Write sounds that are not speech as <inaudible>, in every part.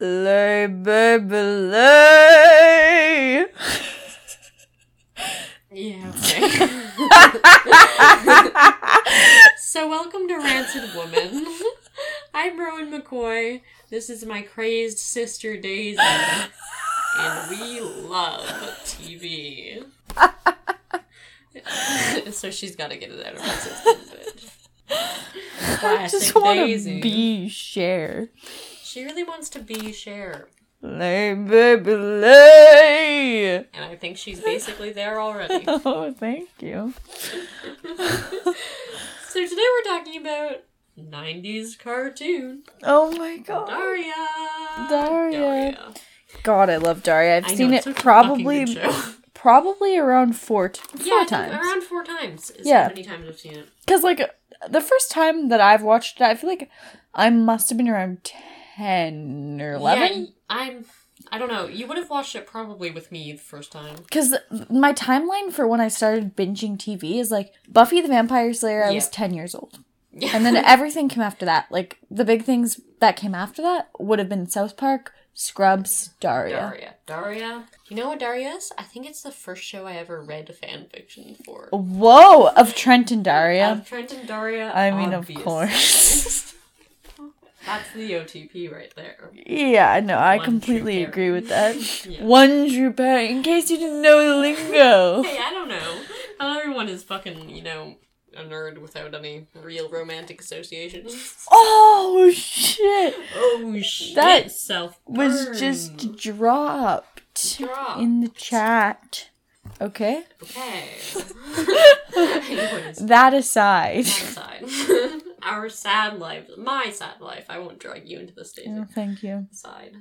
Lay, baby, lay. Yeah, <laughs> okay. so, welcome to Rancid Woman. I'm Rowan McCoy. This is my crazed sister Daisy. And we love TV. so, she's got to get it out of her system, but. I just want to be Cher. She really wants to be Cher. Lay, baby, lay. And I think she's basically there already. <laughs> Oh, thank you. <laughs> So today we're talking about 90s cartoon. Oh my god. Daria. Daria. God, I love Daria. I've I seen it's it probably fucking good show. <laughs> probably around four, t- four yeah, I times. around four times. Is Yeah. how many times I've seen it. Because like the first time that I've watched it, I feel like I must have been around ten or Yeah, eleven. y- I'm. I don't know. You would have watched it probably with me the first time. Because my timeline for when I started binging TV is like Buffy the Vampire Slayer. I was ten years old, Yeah. and then <laughs> everything came after that. Like the big things that came after that would have been South Park, Scrubs, Daria. Daria. Daria. You know what Daria is? I think it's the first show I ever read fan fiction for. Whoa, of Trent and Daria. Of Trent and Daria. I mean, obviously. of course. <laughs> That's the OTP right there. yeah, no, I One completely agree with that. <laughs> Yeah. One pair, in case you didn't know the lingo. <laughs> Hey, I don't know. Not everyone is fucking, you know, a nerd without any real romantic associations. <laughs> Oh shit! Oh shit! That self Was just dropped Dropped. in the chat. Okay. okay. That aside. that aside, our sad life, my sad life. I won't drag you into this, Daisy. Oh, thank you. Side.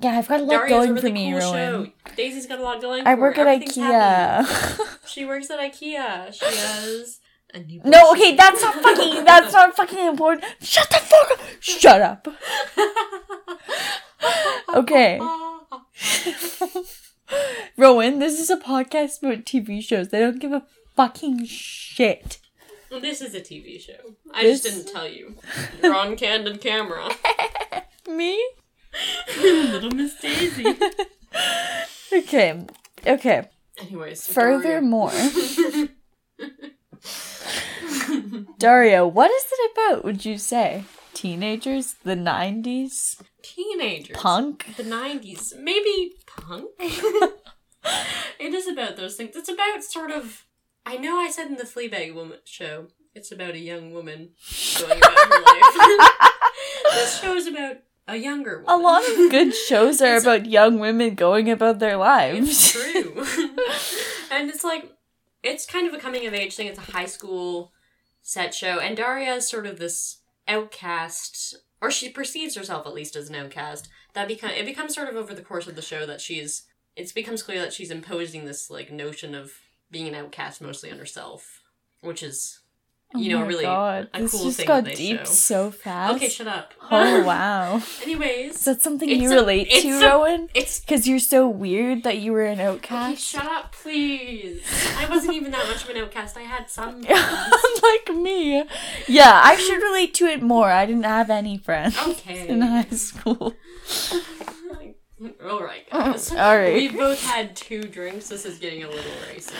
Yeah, I've got a lot Daria's going a really for me, cool Rowan. show. Daisy's got a lot going. I work her. at IKEA. <laughs> She works at IKEA. She has a new. no, okay, that's not fucking. <laughs> That's not fucking important. Shut the fuck up. Shut up. <laughs> Okay. Rowan, this is a podcast about TV shows. They don't give a fucking shit. This is a TV show. I This- just didn't tell you. You're on candid camera. <laughs> Me? <laughs> Little Miss Daisy. <laughs> Okay. Okay. Anyways, Furthermore, Daria, what is it about, would you say? Teenagers? The 90s? teenagers, Punk? the '90s, maybe punk. it is about those things. It's about sort of. I know I said in the Fleabag woman show, it's about a young woman going about her life. <laughs> this show is about a younger woman. A lot of good shows are <laughs> It's- about young women going about their It's lives. true. <laughs> and it's like it's kind of a coming of age thing. It's a high school set show, and Daria is sort of this outcast, or she perceives herself at least as an outcast. That become it becomes sort of over the course of the show that she's it becomes clear that she's imposing this like notion of being an outcast mostly on herself, which is oh you oh know really God, a this cool just thing got that they deep show. so fast. Okay, shut up. <laughs> oh <laughs> wow. Anyways, Is that something you relate to, a- Rowan? it's Because you're so weird that you were an outcast. Okay, shut up, please. I wasn't even that much of an outcast. I had some <laughs> friends. like me. Yeah, I should relate to it more. I didn't have any friends Okay. in high school. All right, <laughs> guys. All right. We both had two drinks. This is getting a little racy.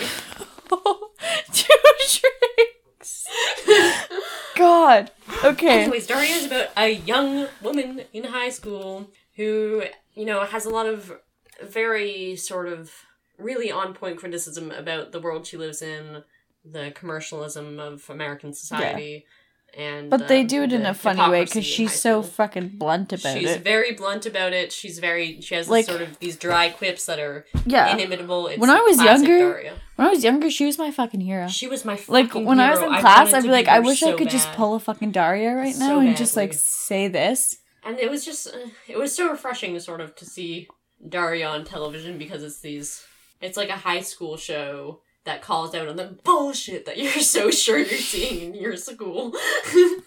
<laughs> Two drinks. <laughs> God. Okay. Anyways, Daria is about a young woman in high school who, you know, has a lot of very sort of really on point criticism about the world she lives in, the commercialism of American society, and But they um, do it in a funny way because she's so fucking blunt about She's it. She's very blunt about it. She's very she has Like- sort of these dry quips that are Yeah. inimitable. It's When I was younger, Daria. When I was younger, she was my fucking hero. She was my Like when I was in class, I'd be like, I wish I so could just pull a fucking Daria right So now and just like say this. And it was just, uh, it was so refreshing, to sort of, to see Daria on television because it's these, it's like a high school show that calls out on the bullshit that you're so sure you're seeing in your school.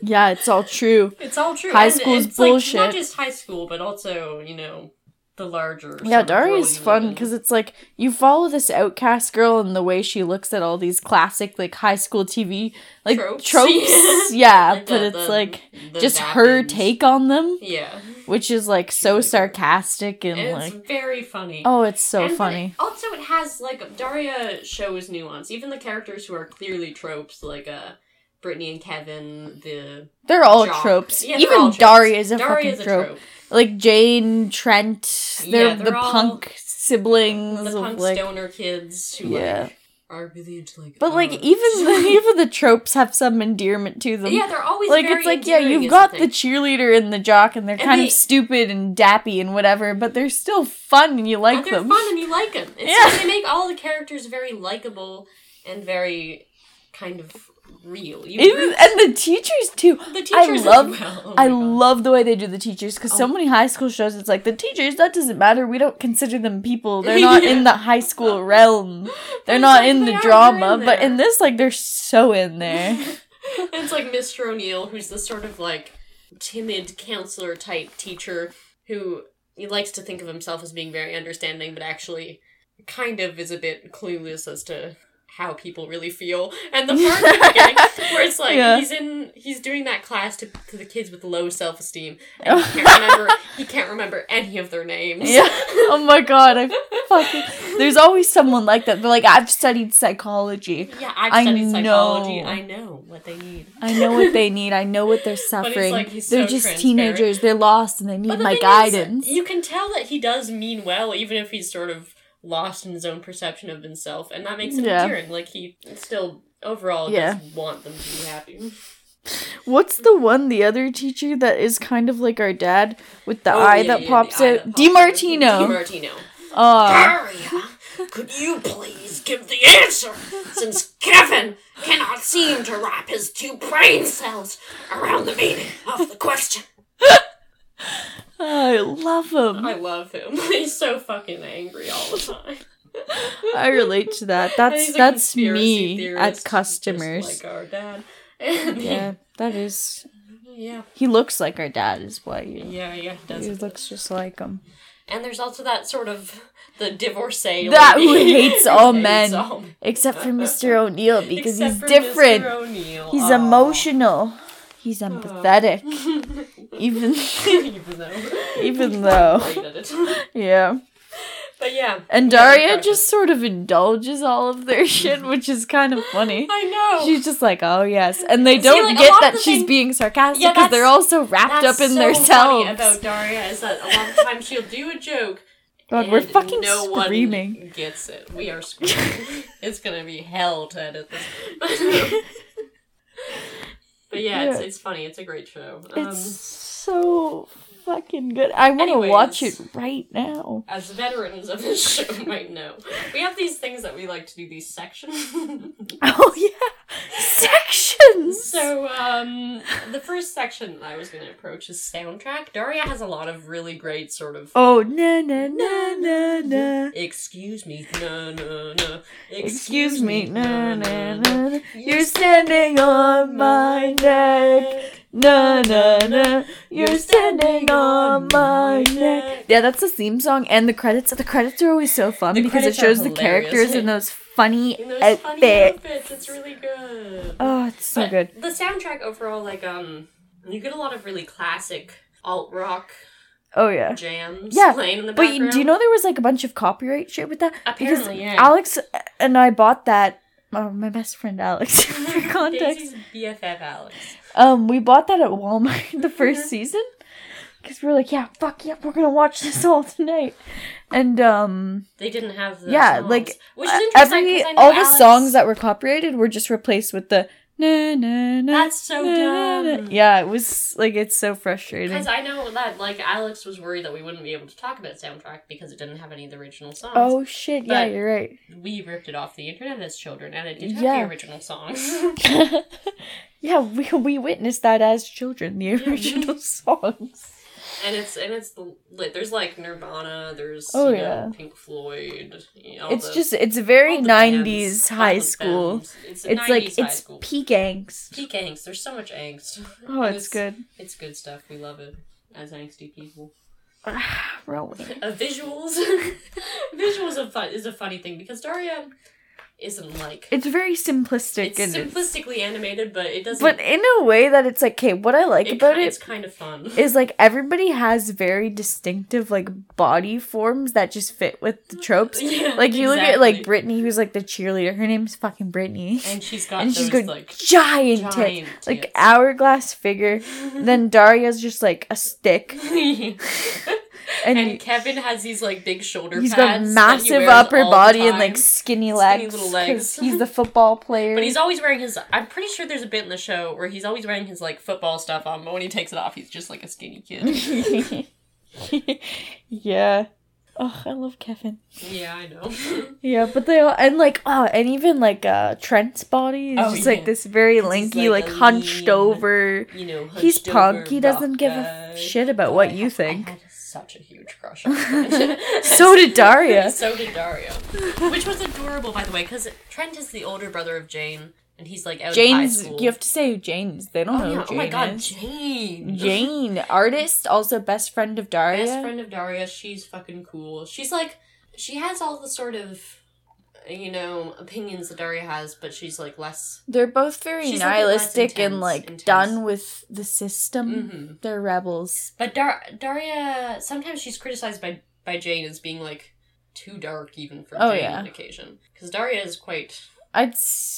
Yeah, it's all true. it's all true. High And school's it's, like, bullshit. not just high school, but also, you know, the larger. Yeah, sort of Daria's world you live fun because it's like you follow this outcast girl and the way she looks at all these classic like high school TV like Tropes. tropes. <laughs> yeah, Like but the- it's the- like the just her take on them, Yeah, which is like so sarcastic and it's like very funny. oh, it's so And- funny. it- also, it has like Daria shows nuance. Even the characters who are clearly tropes, like uh, Brittany and Kevin, the They're all jock. tropes. Yeah, they're Even all tropes. Daria is a Daria's fucking a trope. trope. Like Jane, Trent, they're, Yeah, they're the punk siblings The punk like stoner kids who Yeah. like are really into like. But like even the, <laughs> even the tropes have some endearment to them. yeah, they're always like it's like yeah, you've got the the cheerleader and the jock, and they're And kind they- of stupid and dappy and whatever, but they're still fun and you like and they're them. fun and you like them. It's Yeah. like they make all the characters very likable and very kind of real. You root- and the teachers too. the teachers as love- well. Oh I God. love the way they do the teachers because so Oh. many high school shows, it's like the teachers that doesn't matter. We don't consider them people. They're not <laughs> in the high school realm. They're not in they the drama. in but in this, like they're so in there. <laughs> it's like Mr. O'Neill, who's this sort of like timid counselor type teacher who he likes to think of himself as being very understanding, but actually kind of is a bit clueless as to how people really feel. And the part the beginning <laughs> where it's like Yeah. he's in he's doing that class to, to the kids with low self esteem and he <laughs> can't remember he can't remember any of their names. Yeah. <laughs> Oh my god, I fucking. There's always someone like that. They're like, I've studied psychology. Yeah, I've I studied psychology. know. I know what they need. I know what they need. I know what they're suffering. like, they're so just teenagers. They're lost and they need my thing is, guidance. you can tell that he does mean well, even if he's sort of lost in his own perception of himself, and that makes him Yeah. endearing. Like he still overall Yeah. does want them to be happy. What's the one, the other teacher that is kind of like our dad with the Oh, eye yeah, that pops the eye out? DeMartino. DeMartino. Oh, uh. Daria, could you please give the answer? Since Kevin cannot seem to wrap his two brain cells around the meaning of the question. <laughs> I love him. I love him. <laughs> He's so fucking angry all the time. I relate to that. <laughs> That's that's me theorist, at customers. like our dad. <laughs> And Yeah, that is. yeah, He looks like our dad, is why you. yeah, yeah. he Does He looks just like him. And there's also that sort of the divorcee That lady who hates all hates men. all. Except for Mr. O'Neill because Except he's different. He's emotional. He's empathetic. Even <laughs> even though even <laughs> though. great at it. <laughs> Yeah. But yeah. And Daria just sort of indulges all of their shit, which is kind of funny. I know. She's just like, oh yes, and they See, don't like, get that she's thing- being sarcastic Yeah, because they're that's- also wrapped up in so themselves. funny about Daria is that a lot of times she'll do a joke. God, we're fucking no screaming. One gets it. We are screaming. it's gonna be hell to edit this. But yeah, It's, Yeah. it's funny. It's a great show. It's Um, so fucking good. I want to watch it right now. as veterans of this <laughs> show might know, we have these things that we like to do. These sections. <laughs> Oh yeah, sections. So, um, the first section I was going to approach is soundtrack. Daria has a lot of really great sort of. Oh na na na na na. Excuse me, no, no, no. Excuse me, na na na. na. You're standing on my neck. Na na na. You're standing on my neck. Yeah, that's the theme song and the credits. The credits are always so fun The because it shows the characters in <laughs> those funny those outfits. funny outfits, it's really good. Oh, it's so But good. The soundtrack overall, like, um, you get a lot of really classic alt rock Oh yeah. jams Yeah, playing in the But background. do you know there was like a bunch of copyright shit with that? Apparently, yeah. Alex and I bought that. Oh, my best friend Alex. <laughs> For <laughs> context, Daisy's BFF Alex. um, we bought that at Walmart <laughs> the first season because we were like, yeah, fuck yeah, we're gonna watch this all tonight. And um, They didn't have the yeah, songs. like which is uh, interesting. every 'cause I know all the songs that were copyrighted were just replaced with the na na na. That's so na, dumb. Yeah, it was like it's so frustrating. Because I know that like Alex was worried that we wouldn't be able to talk about soundtrack because it didn't have any of the original songs. Oh shit! Yeah, you're right. We ripped it off the internet as children, and it did have Yeah. the original songs. <laughs> <laughs> yeah, we we witnessed that as children, the Yeah. original <laughs> songs. And it's and it's the lit. There's like Nirvana. There's Oh, you know, yeah. Pink Floyd. you know, It's the- just it's very all the bands, nineties high school. bands. It's, It's 90s like high it's school. peak angst. peak angst. There's so much angst. Oh, And it's good. It's good stuff. We love it as angsty people. <sighs> Rowan. <laughs> Uh, visuals, <laughs> visuals of fun is a funny thing because Daria isn't like It's very simplistic it's and it's, simplistically animated, but it doesn't. but in a way that it's like, okay, what I like it about ki- it it's kind of fun. <laughs> is like everybody has very distinctive like body forms that just fit with the tropes. <laughs> Yeah, Like you look at like. Brittany, who's like the cheerleader. Her name's fucking Brittany, and she's got and those she's got like giant, tits, giant like hourglass figure. <laughs> then Daria's just like a stick, and, and, Kevin has these like big shoulder pads. he's got massive upper body and like skinny Skinny legs. little 'cause legs. He's the <laughs> football player. But he's always wearing his. I'm pretty sure there's a bit in the show where he's always wearing his like football stuff on, but when he takes it off, he's just like a skinny kid. <laughs> yeah. Oh, I love Kevin. yeah, I know. <laughs> Yeah, but they all and like oh, and even like uh Trent's body is Oh, just yeah. like this very lanky, like, like, hunched lean, over. you know, He's punk. over He doesn't give a shit about what I you had- think. Such a huge crush on Trent. <laughs> So did Daria. <laughs> so did Daria. Which was adorable, by the way, because Trent is the older brother of Jane, and he's like out of high Jane's. school. You have to say Jane's. They don't oh, know yeah. Jane oh my god, is. Jane. Jane, artist, also best friend of Daria. Best friend of Daria. She's fucking cool. She's like, she has all the sort of, you know, opinions that Daria has, but she's like less. They're both very She's, like, nihilistic and like intense. done with the system. hmm They're rebels. But Dar- Daria, sometimes she's criticized by by Jane as being like too dark, even for Oh, Jane yeah. on occasion. Because Daria is quite. I'd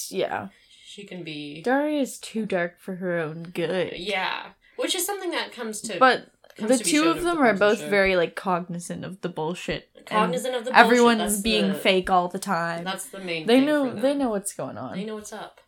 yeah. She can be. Daria is too dark for her own good. Yeah, which is something that comes to. But the two of them the are course of the both very like cognizant of the bullshit. and cognizant of the bullshit. Everyone's being the- fake all the time. That's the main. They thing know they know what's going on. They know what's up.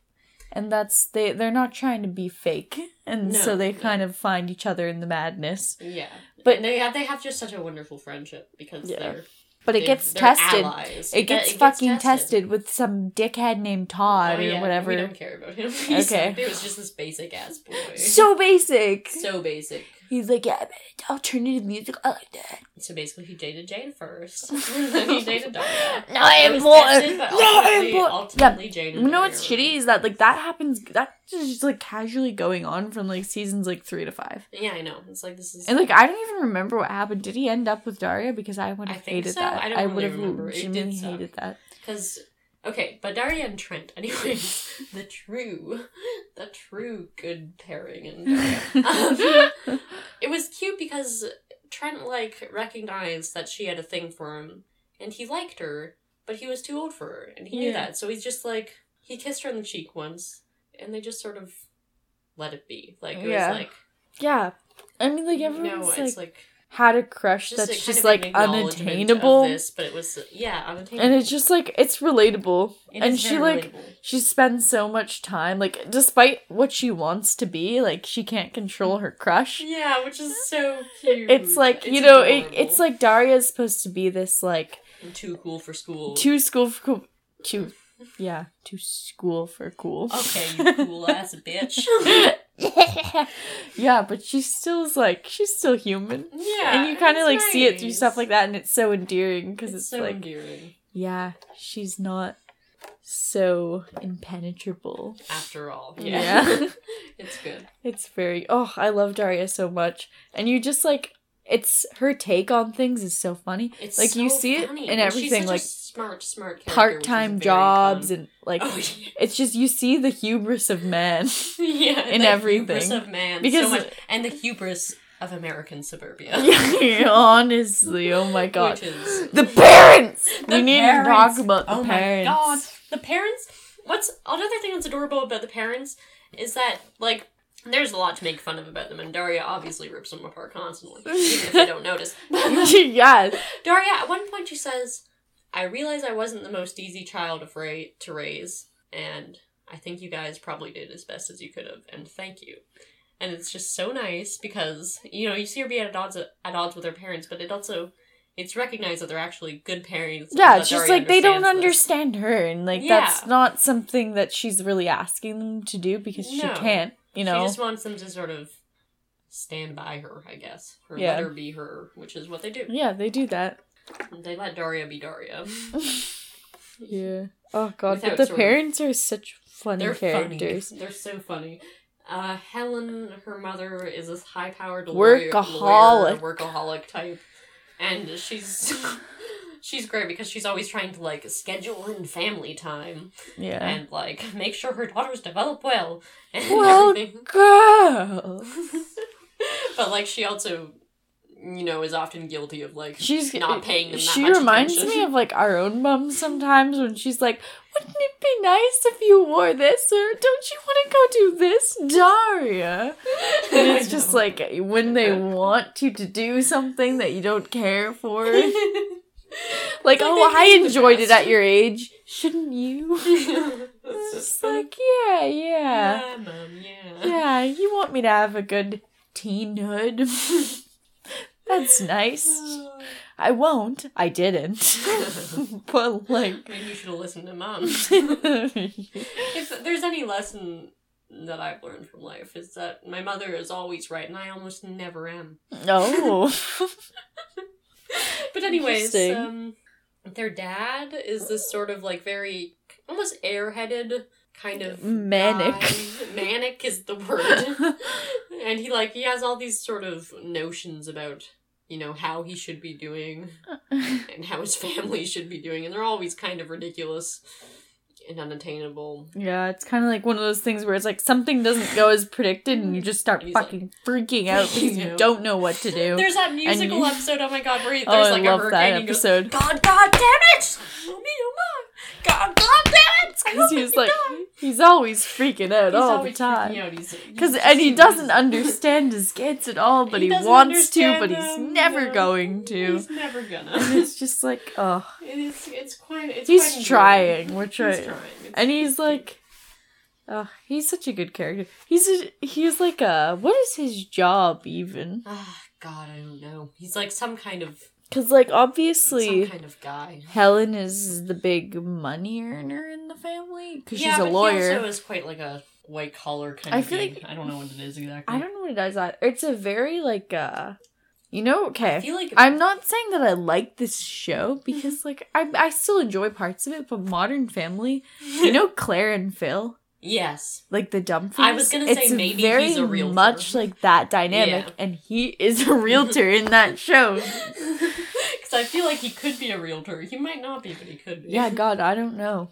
and that's they they're not trying to be fake. And No, so they no. kind of find each other in the madness. Yeah, But- but they have they have just such a wonderful friendship because Yeah. they're But it gets tested. allies. It gets fucking tested. with some dickhead named Todd Oh, or whatever. We don't care about him. <laughs> Okay. it was just this basic ass boy. So basic. so basic. He's like, yeah, but alternative music, I like that. So basically, he dated Jane first. <laughs> <laughs> then he dated Daria. Not important. Not ultimately- important. ultimately Jane You know what's shitty is that like that happens. That's just like casually going on from like seasons like three to five. Yeah, I know. It's like this is. And like I don't even remember what happened. Did he end up with Daria? Because I would have hated so. that. I don't would really have did genuinely hated that. Because, okay, but Daria and Trent, anyways, <laughs> the true, the true good pairing in Daria. <laughs> Um, it was cute because Trent, like, recognized that she had a thing for him, and he liked her, but he was too old for her, and he knew that, so he's just like, he kissed her on the cheek once, and they just sort of let it be. Like, it Yeah. was like, Yeah, I mean like no, everyone's it's like, like, had a crush just that's kind just like an acknowledgement of unattainable, This, but it was, yeah, unattainable. and it's just like it's relatable. It and she like relatable. she spends so much time like despite what she wants to be like she can't control her crush Yeah, which is so cute. it's like you know it, it's like daria's supposed to be this like I'm too cool for school. too school for cool too yeah too school for cool Okay, you <laughs> cool ass bitch. <laughs> <laughs> yeah but she still is like she's still human Yeah, and you kind of like see it through stuff like that and it's so endearing because It's, it's, so like endearing. yeah she's not so impenetrable After all, Yeah. yeah, <laughs> it's good. It's very oh, I love Daria so much. And you just like it's her take on things is so funny. It's Like, you so see it funny. in And she's everything, like, smart, smart is Part-time jobs fun. and like oh yeah, it's just you see the hubris of man. <laughs> yeah <laughs> in the everything. hubris of man Because- so much, and the hubris of American suburbia. <laughs> yeah, Honestly, oh my god. Is The parents! The we need parents. to talk about the oh parents. my god, the parents. What's another thing that's adorable about the parents is that like there's a lot to make fun of about them, and Daria obviously rips them apart constantly, <laughs> even if they don't notice. <laughs> <laughs> yeah. Daria, at one point, she says, "I realize I wasn't the most easy child of ra- to raise, and I think you guys probably did as best as you could have, and thank you." And it's just so nice because you know you see her be at odds at odds with her parents, but it also it's recognized that they're actually good parents. Yeah, it's just like they don't this. understand her and like Yeah. that's not something that she's really asking them to do because she can't, you know. She just wants them to sort of stand by her, I guess, or Yeah. let her be her, which is what they do. Yeah, they do that. They let Daria be Daria. <laughs> Yeah. Oh god, Without but the sort of- parents are such funny They're characters. funny. They're so funny. Uh, Helen, her mother, is this high-powered Workaholic. lawyer, lawyer, workaholic type, and she's <laughs> she's great because she's always trying to like schedule in family time Yeah. and like <laughs> make sure her daughters develop well and Well, everything. <laughs> girl. but like she also, you know, is often guilty of like She's not paying them that She reminds attention. me of like our own mom sometimes when she's like, "Wouldn't it be nice if you wore this?" or "Don't you want to go do this, Daria?" And <laughs> it's just like when they want you to do something that you don't care for. <laughs> Like, oh, I enjoyed it at your age. Shouldn't you? it's <laughs> <laughs> It's just like, yeah, yeah. yeah, mom, yeah. Yeah, you want me to have a good teenhood. That's nice. <sighs> I won't. I didn't. but like Maybe you should have listened to mom. if there's any lesson that I've learned from life is that my mother is always right and I almost never am. No. Oh. <laughs> But anyways, um their dad is this sort of like very almost airheaded kind of Manic. guy. <laughs> Manic is the word. <laughs> and he like he has all these sort of notions about you know how he should be doing and how his family should be doing and they're always kind of ridiculous and unattainable. Yeah, it's kind of like one of those things where it's like something doesn't go as predicted and you just start He's like- fucking freaking out because you <laughs> don't know what to do. there's that musical you- <laughs> episode oh my god where he, oh, there's I like love a hurricane that and goes, episode. god god damn it! Oh my god god damn it I <laughs> Because he's like, he's always freaking out He's all the time. Because and he doesn't understand his kids at all, but He he, wants to, but he's them, never yeah. going to. he's never gonna And it's just like, <laughs> oh, it is it's quite it's quite he's enjoyable. trying, which he's I, trying and he's like, oh, he's such a good character. He's a, he's like a what is his job even? Ah, God, I don't know. He's like some kind of Because like some obviously kind of guy. Helen is the big money earner in the family because yeah, she's a but lawyer. He also is quite like a white collar kind I of. feel gig. like- I don't know what it is exactly. I don't know what it does. That it's a very like uh, you know, okay. I feel like I'm not saying that I like this show <laughs> because like I I still enjoy parts of it, but Modern Family, you know <laughs> Claire and Phil, yes. like the Dunphys. I was gonna say it's maybe very he's a realtor. much like that dynamic, Yeah. and he is a realtor in that <laughs> show. Because I feel like he could be a realtor. He might not be, but he could be. Yeah, God, I don't know.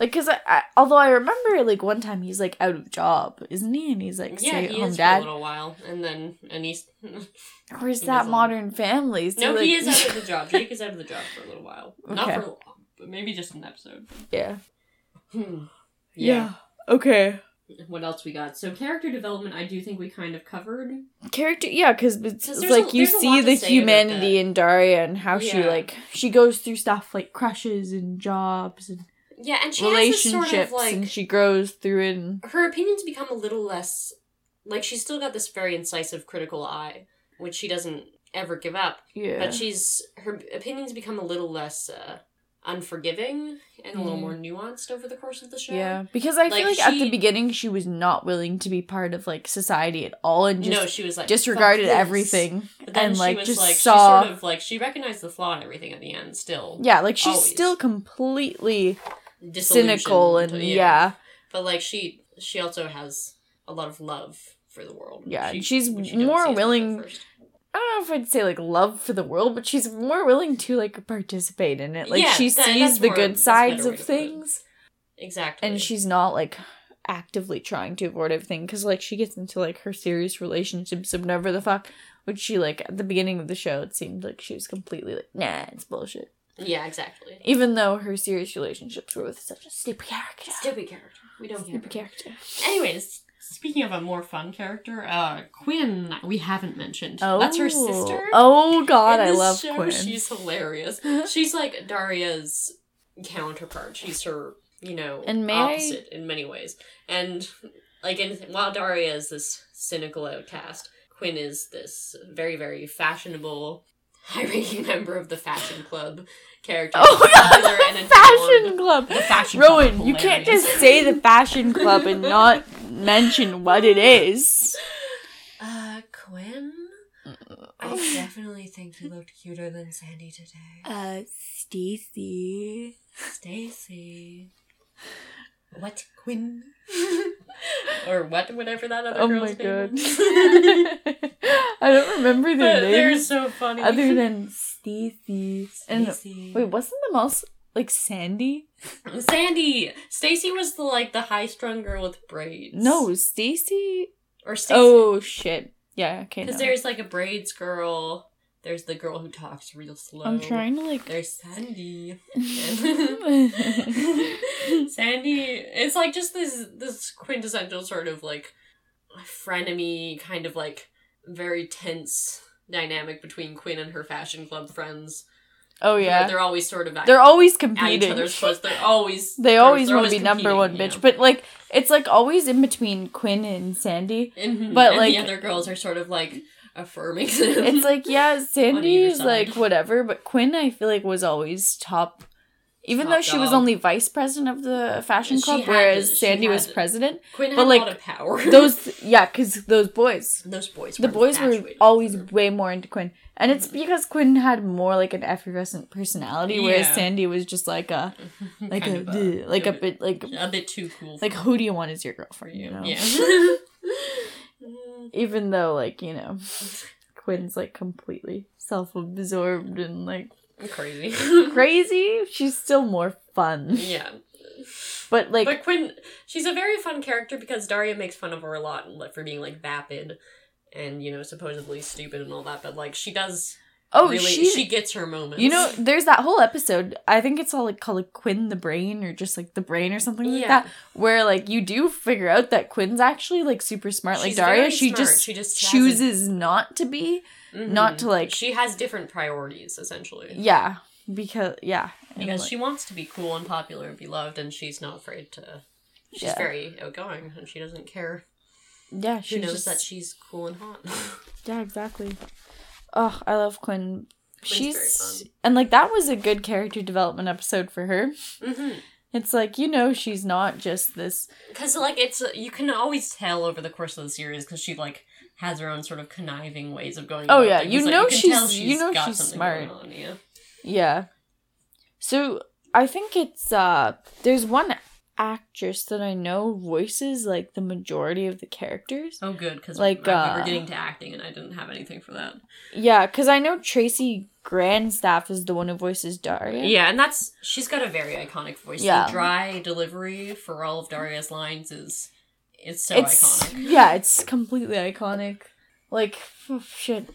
Like, cause I, I although I remember like one time he's like out of job, isn't he? And he's like Yeah, stay at he home is dad. for a little while, and then and he's <laughs> Or is he that doesn't. Modern Family? So, no, like, he is out of the job. Jake is out of the job for a little while. Not Okay. for long, but maybe just an episode. yeah. Hmm. Okay. What else we got? So character development, I do think we kind of covered. character yeah because it's 'Cause it's there's like a- you see the humanity in daria and how she like she goes through stuff like crushes and jobs and Yeah, and she relationships sort of like and she grows through it and her opinions become a little less like she's still got this very incisive critical eye, which she doesn't ever give up. yeah But she's her opinions become a little less uh, unforgiving and a little more mm-hmm. nuanced over the course of the show. yeah because i Like, feel like at the beginning she was not willing to be part of like society at all and just no, she was like disregarded everything But then and she like was just like saw she sort of like she recognized the flaw in everything at the end. Still, yeah like she's Always. still completely cynical and yeah But like she she also has a lot of love for the world. Yeah, She- she's more see as much at willing-. I don't know if I'd say like love for the world, but she's more willing to like participate in it. Like Yeah, she that- sees the more- good sides of to put it. things, Exactly. and she's not like actively trying to avoid everything because like she gets into like her serious relationships of whatever the fuck, which she like at the beginning of the show it seemed like she was completely like nah it's bullshit. yeah, exactly. Even though her serious relationships were with such a stupid character. Stupid character. We don't Stupid care. character. Anyways, speaking of a more fun character, uh, Quinn we haven't mentioned. Oh. That's her sister. Oh god, I love show, Quinn. She's hilarious. <laughs> She's like Daria's counterpart. She's her, you know, And may I- opposite in many ways. And like, in, while Daria is this cynical outcast, Quinn is this very, very fashionable, <laughs> high-ranking member of the fashion club character. Oh and the fashion club. The fashion club Rowan, is you can't just say the fashion club and not mention what it is. Uh, Quinn. I definitely think you looked cuter than Sandi today. Uh, Stacy. Stacy. What Quinn? <laughs> or what? Whatever that other Oh girl's my god. <laughs> I don't remember their But they're so funny. other <laughs> than Stacy. And Stacy. wait, wasn't the mouse like Sandi? Sandi. Stacy was the like the high strung girl with braids. No, Stacy. or Stacy. Oh shit. Yeah. Okay. because no. there's like a braids girl. There's the girl who talks real slow. I'm trying to like. There's Sandi. <laughs> <laughs> Sandi, it's like just this this quintessential sort of like frenemy kind of like very tense dynamic between Quinn and her fashion club friends. oh yeah. they're always sort of at, They're always at each competing. other's clothes. They're always <laughs> They always want to be number one bitch, but like it's like always in between Quinn and Sandi. Mhm. but, and like- the other girls are sort of like affirming. It's like yeah, <laughs> Sandi either is like whatever, but Quinn I feel like was always top. Even Top though she was only vice president of the fashion club, had whereas Sandi was president. Quinn had but, a like, lot of power. <laughs> Those yeah, because those boys, those boys. the boys were always way more into Quinn, and it's mm-hmm. because Quinn had more like an effervescent personality, whereas Yeah. Sandi was just like a <laughs> like Kind a, like a bit, bit like a bit too cool. like who do you want as your girlfriend? You know, Yeah. Even though like you know, <laughs> Quinn's like completely self-absorbed and like Crazy. <laughs> crazy. <laughs> She's still more fun, yeah. but like but Quinn, she's a very fun character because Daria makes fun of her a lot for being like vapid and you know supposedly stupid and all that. But like she does oh really, she, she gets her moments. You know, there's that whole episode. I think it's all like called like Quinn the Brain or just like the Brain or something like Yeah. that. Where like you do figure out that Quinn's actually like super smart. Like She's Daria, she smart. just She just chooses not to be. Mhm. not to, like- She has different priorities essentially. Yeah, because yeah, And, Because like, she wants to be cool and popular and be loved, and she's not afraid to. She's Yeah. very outgoing, and she doesn't care. yeah She she knows just, that she's cool and hot. <laughs> yeah exactly. Oh, I love Quinn. Quinn's She's and like that was a good character development episode for her. hmm It's like you know she's not just this. Because like it's you can always tell over the course of the series because she like has her own sort of conniving ways of going. Oh, yeah, you Like, know can she's- tell you know got she's smart. on, yeah. Yeah. So I think it's uh there's one actress that I know voices like the majority of the characters. Oh, good because Like, like we uh, were getting to acting and I didn't have anything for that. Yeah, because I know Tracy Grandstaff is the one who voices Daria. Yeah, and that's she's got a very iconic voice. Yeah. The dry delivery for all of Daria's lines is it's so it's iconic. yeah, it's completely iconic. Like oh, shit.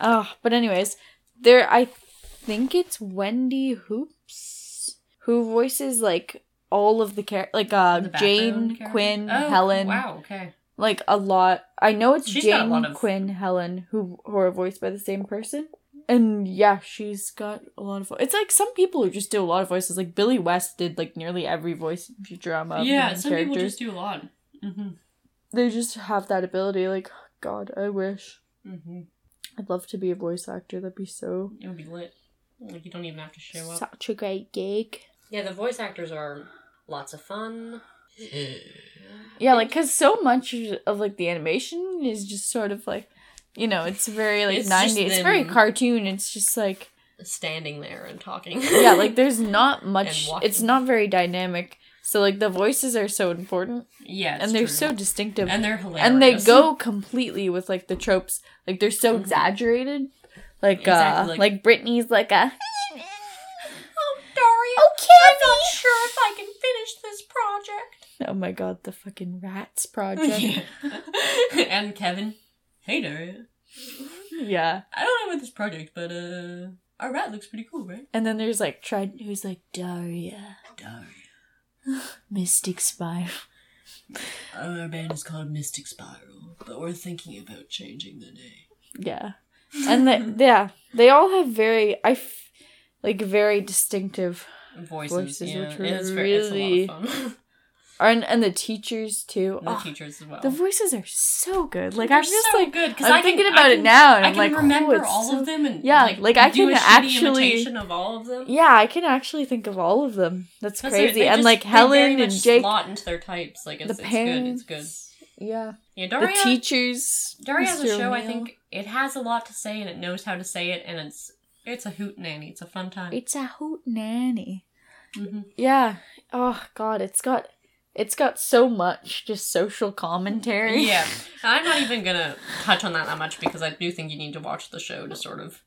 oh, <laughs> but anyways, there I think it's Wendy Hoopes who voices like all of the char- like uh Jane, character? Quinn, Oh, Helen. Wow. Okay. like a lot. I know it's She's Jane, of- Quinn, Helen, who who are voiced by the same person. And yeah, she's got a lot of. Vo- it's like some people who just do a lot of voices. Like Billy West did like nearly every voice in Futurama. yeah, some characters. people just do a lot. Mm-hmm. They just have that ability. Like God, I wish Mm-hmm. I'd love to be a voice actor. That'd be so It would be lit. Like you don't even have to show up. such a great gig. Yeah, the voice actors are lots of fun. <sighs> Yeah, like because so much of like the animation is just sort of like, you know, it's very like It's just ninety. It's very them- cartoon. It's just like. standing there and talking. <laughs> yeah like there's not <laughs> much walking. it's not very dynamic so like the voices are so important yeah, it's and they're true. so distinctive and they're hilarious. and they go <laughs> completely with like the tropes like they're so Mhm. exaggerated like Exactly, uh like- like, Britney's like a Daria, okay I'm not sure if I can finish this project. oh my god the fucking rats project yeah, Yeah. <laughs> and Kevin, hey Daria, Yeah. I don't know about this project, but uh, our rat looks pretty cool, right? and then there's like Trent who's like Daria Daria. <gasps> Mystic Spiral Our band is called Mystic Spiral, but we're thinking about changing the name. yeah and the, yeah they all have very I f- like very distinctive Voices, Voices, yeah. which were it's, very, it's really- a lot of fun. <laughs> and and the teachers too the Oh, teachers as well. The voices are so good. Like They're I'm just so like good because I'm can, thinking about it now, and I I'm can like, oh, remember it's all so- of them, and Yeah, like, like, I can actually- of all of them. yeah, I can actually think of all of them. That's crazy. and just- like very Helen and Jake, slot into their types. Like it's, the it's parents. good. It's good. Yeah, Yeah, the Daria. teachers. Daria has a show. I think it has a lot to say and it knows how to say it, and it's it's a hoot nanny. It's a fun time. It's a hoot nanny. Hmm Yeah. Oh God, it's got It's got so much just social commentary. Yeah. <laughs> I'm not even gonna touch on that that much because I do think you need to watch the show to sort of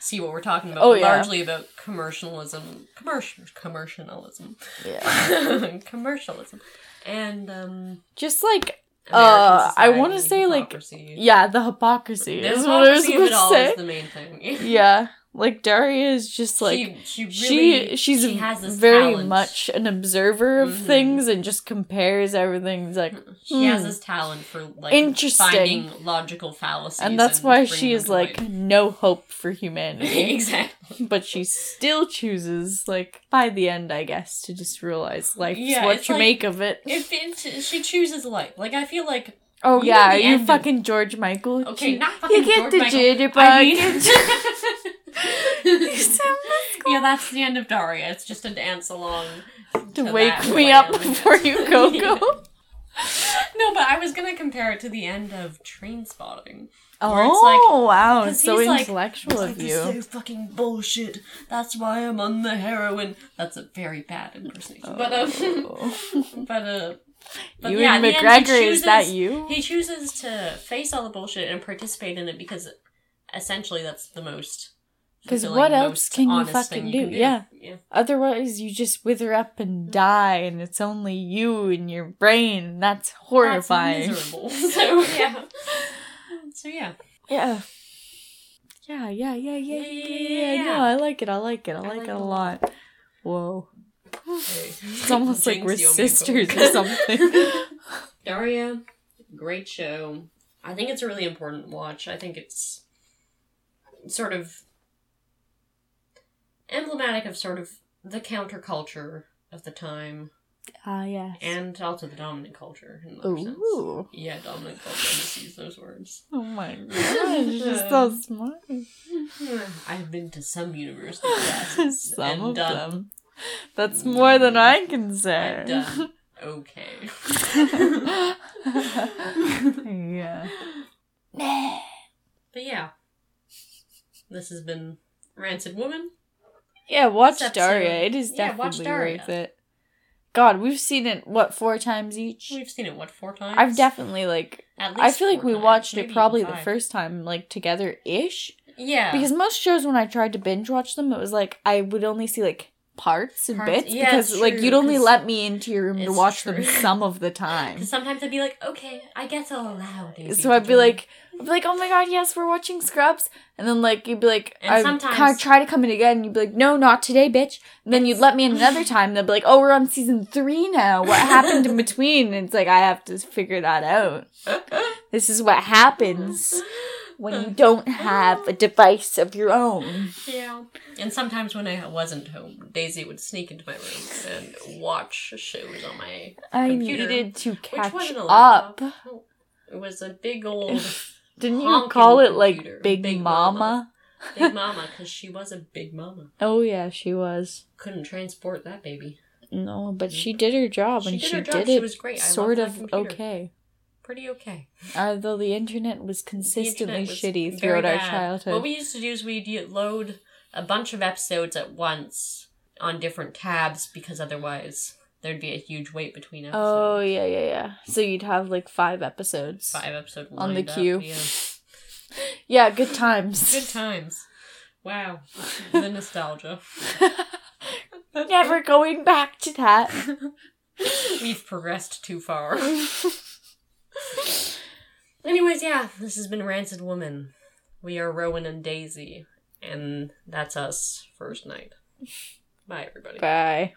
see what we're talking about. Oh, yeah. Largely about commercialism. Commercial commercialism. Yeah. <laughs> commercialism. And um Just like Uh, I wanna say, like, yeah, the hypocrisy The is what I was hypocrisy gonna all say. is the main thing. Yeah. Like Daria is just like she, she, she she's she has this very talent. much an observer of Mhm. things and just compares everything. Like She has Hmm. this talent for like Interesting. finding logical fallacies, and that's why she is like no hope for humanity. <laughs> exactly. but she still chooses like by the end I guess to just realize life's Yeah, what you like- make of it. If it, she chooses life, like I feel like oh you yeah, the you fucking George Michael. okay, You- not fucking you get George the Michael. jitterbug. I mean- You <laughs> yeah, that's the end of Daria. It's just a dance along to to wake me up before you <laughs> go go. No, but I was gonna compare it to the end of Trainspotting. Oh it's like- wow, 'cause so he's like- intellectual of you. so fucking bullshit. That's why I'm on the heroin. That's a very bad impersonation. But um, Oh. <laughs> but uh, but you yeah, and in the end, he McGregor, is that you? He chooses to face all the bullshit and participate in it because essentially that's the most. 'Cause what else can you honest fucking thing do? can Yeah. yeah. Otherwise, you just wither up and die, and it's only you and your brain. and That's horrifying. That's miserable. <laughs> <laughs> So yeah. So yeah. yeah. Yeah, yeah, yeah, yeah, yeah, yeah, Yeah. No, I like it. I like it. I like, it a lot. Whoa. <laughs> It's almost like we're sisters or something. Daria, great show. I think it's a really important watch. I think it's sort of emblematic of sort of the counterculture of the time Ah, yes. and also the dominant culture in another sense. Yeah, dominant culture. I just use those words. Oh my <laughs> gosh, you're so smart. I've been to some university classes <laughs> Some and of done, them. That's more than I can say. and done okay. <laughs> yeah. But yeah, this has been Rancid Woman. Yeah, watch episode- Daria. It is yeah, definitely Daria. worth it. God, we've seen it what four times each. We've seen it what four times? I've definitely like At least I feel like we times, watched it probably the first time like together ish. Yeah, Because most shows when I tried to binge watch them, it was like I would only see like parts and Parts- bits yeah, because it's like you'd only let me into your room to watch true. them <laughs> some of the time. Sometimes I'd be like, okay, I guess I'll allow Daisy So I'd be like, I'd be like, oh my god, yes, we're watching Scrubs, and then like you'd be like, And I sometimes- kind of try to come in again, and you'd be like, no, not today, bitch. And then you'd let me in another <laughs> time, and they'd be like, oh, we're on season three now. What happened in between? And it's like I have to figure that out. <laughs> This is what happens when you <laughs> don't have a device of your own. yeah. And sometimes when I wasn't home, Daisy would sneak into my room and watch shows on my I Computer, needed to which catch wasn't a up. laptop. It was a big old <laughs> Didn't you call it like. Big, Big Mama? Mama. big mama because she was a big mama. Oh yeah, she was. Couldn't transport that baby. No, but mm-hmm. she did her job, She and did she her job. did She it was great. I sort of okay. Pretty okay. Although the internet was consistently internet was shitty throughout our bad. childhood. What we used to do is we'd load a bunch of episodes at once on different tabs because otherwise there'd be a huge wait between oh, episodes. oh yeah, yeah, yeah. So you'd have like five episodes. Five episodes On the lined up, queue. Yeah. <laughs> Yeah, good times. Good times. Wow. <laughs> the nostalgia. Never going back to that. <laughs> We've progressed too far. Anyways, yeah, this has been Rancid Woman. We are Rowan and Daisy, and that's us first night. Bye, everybody. Bye.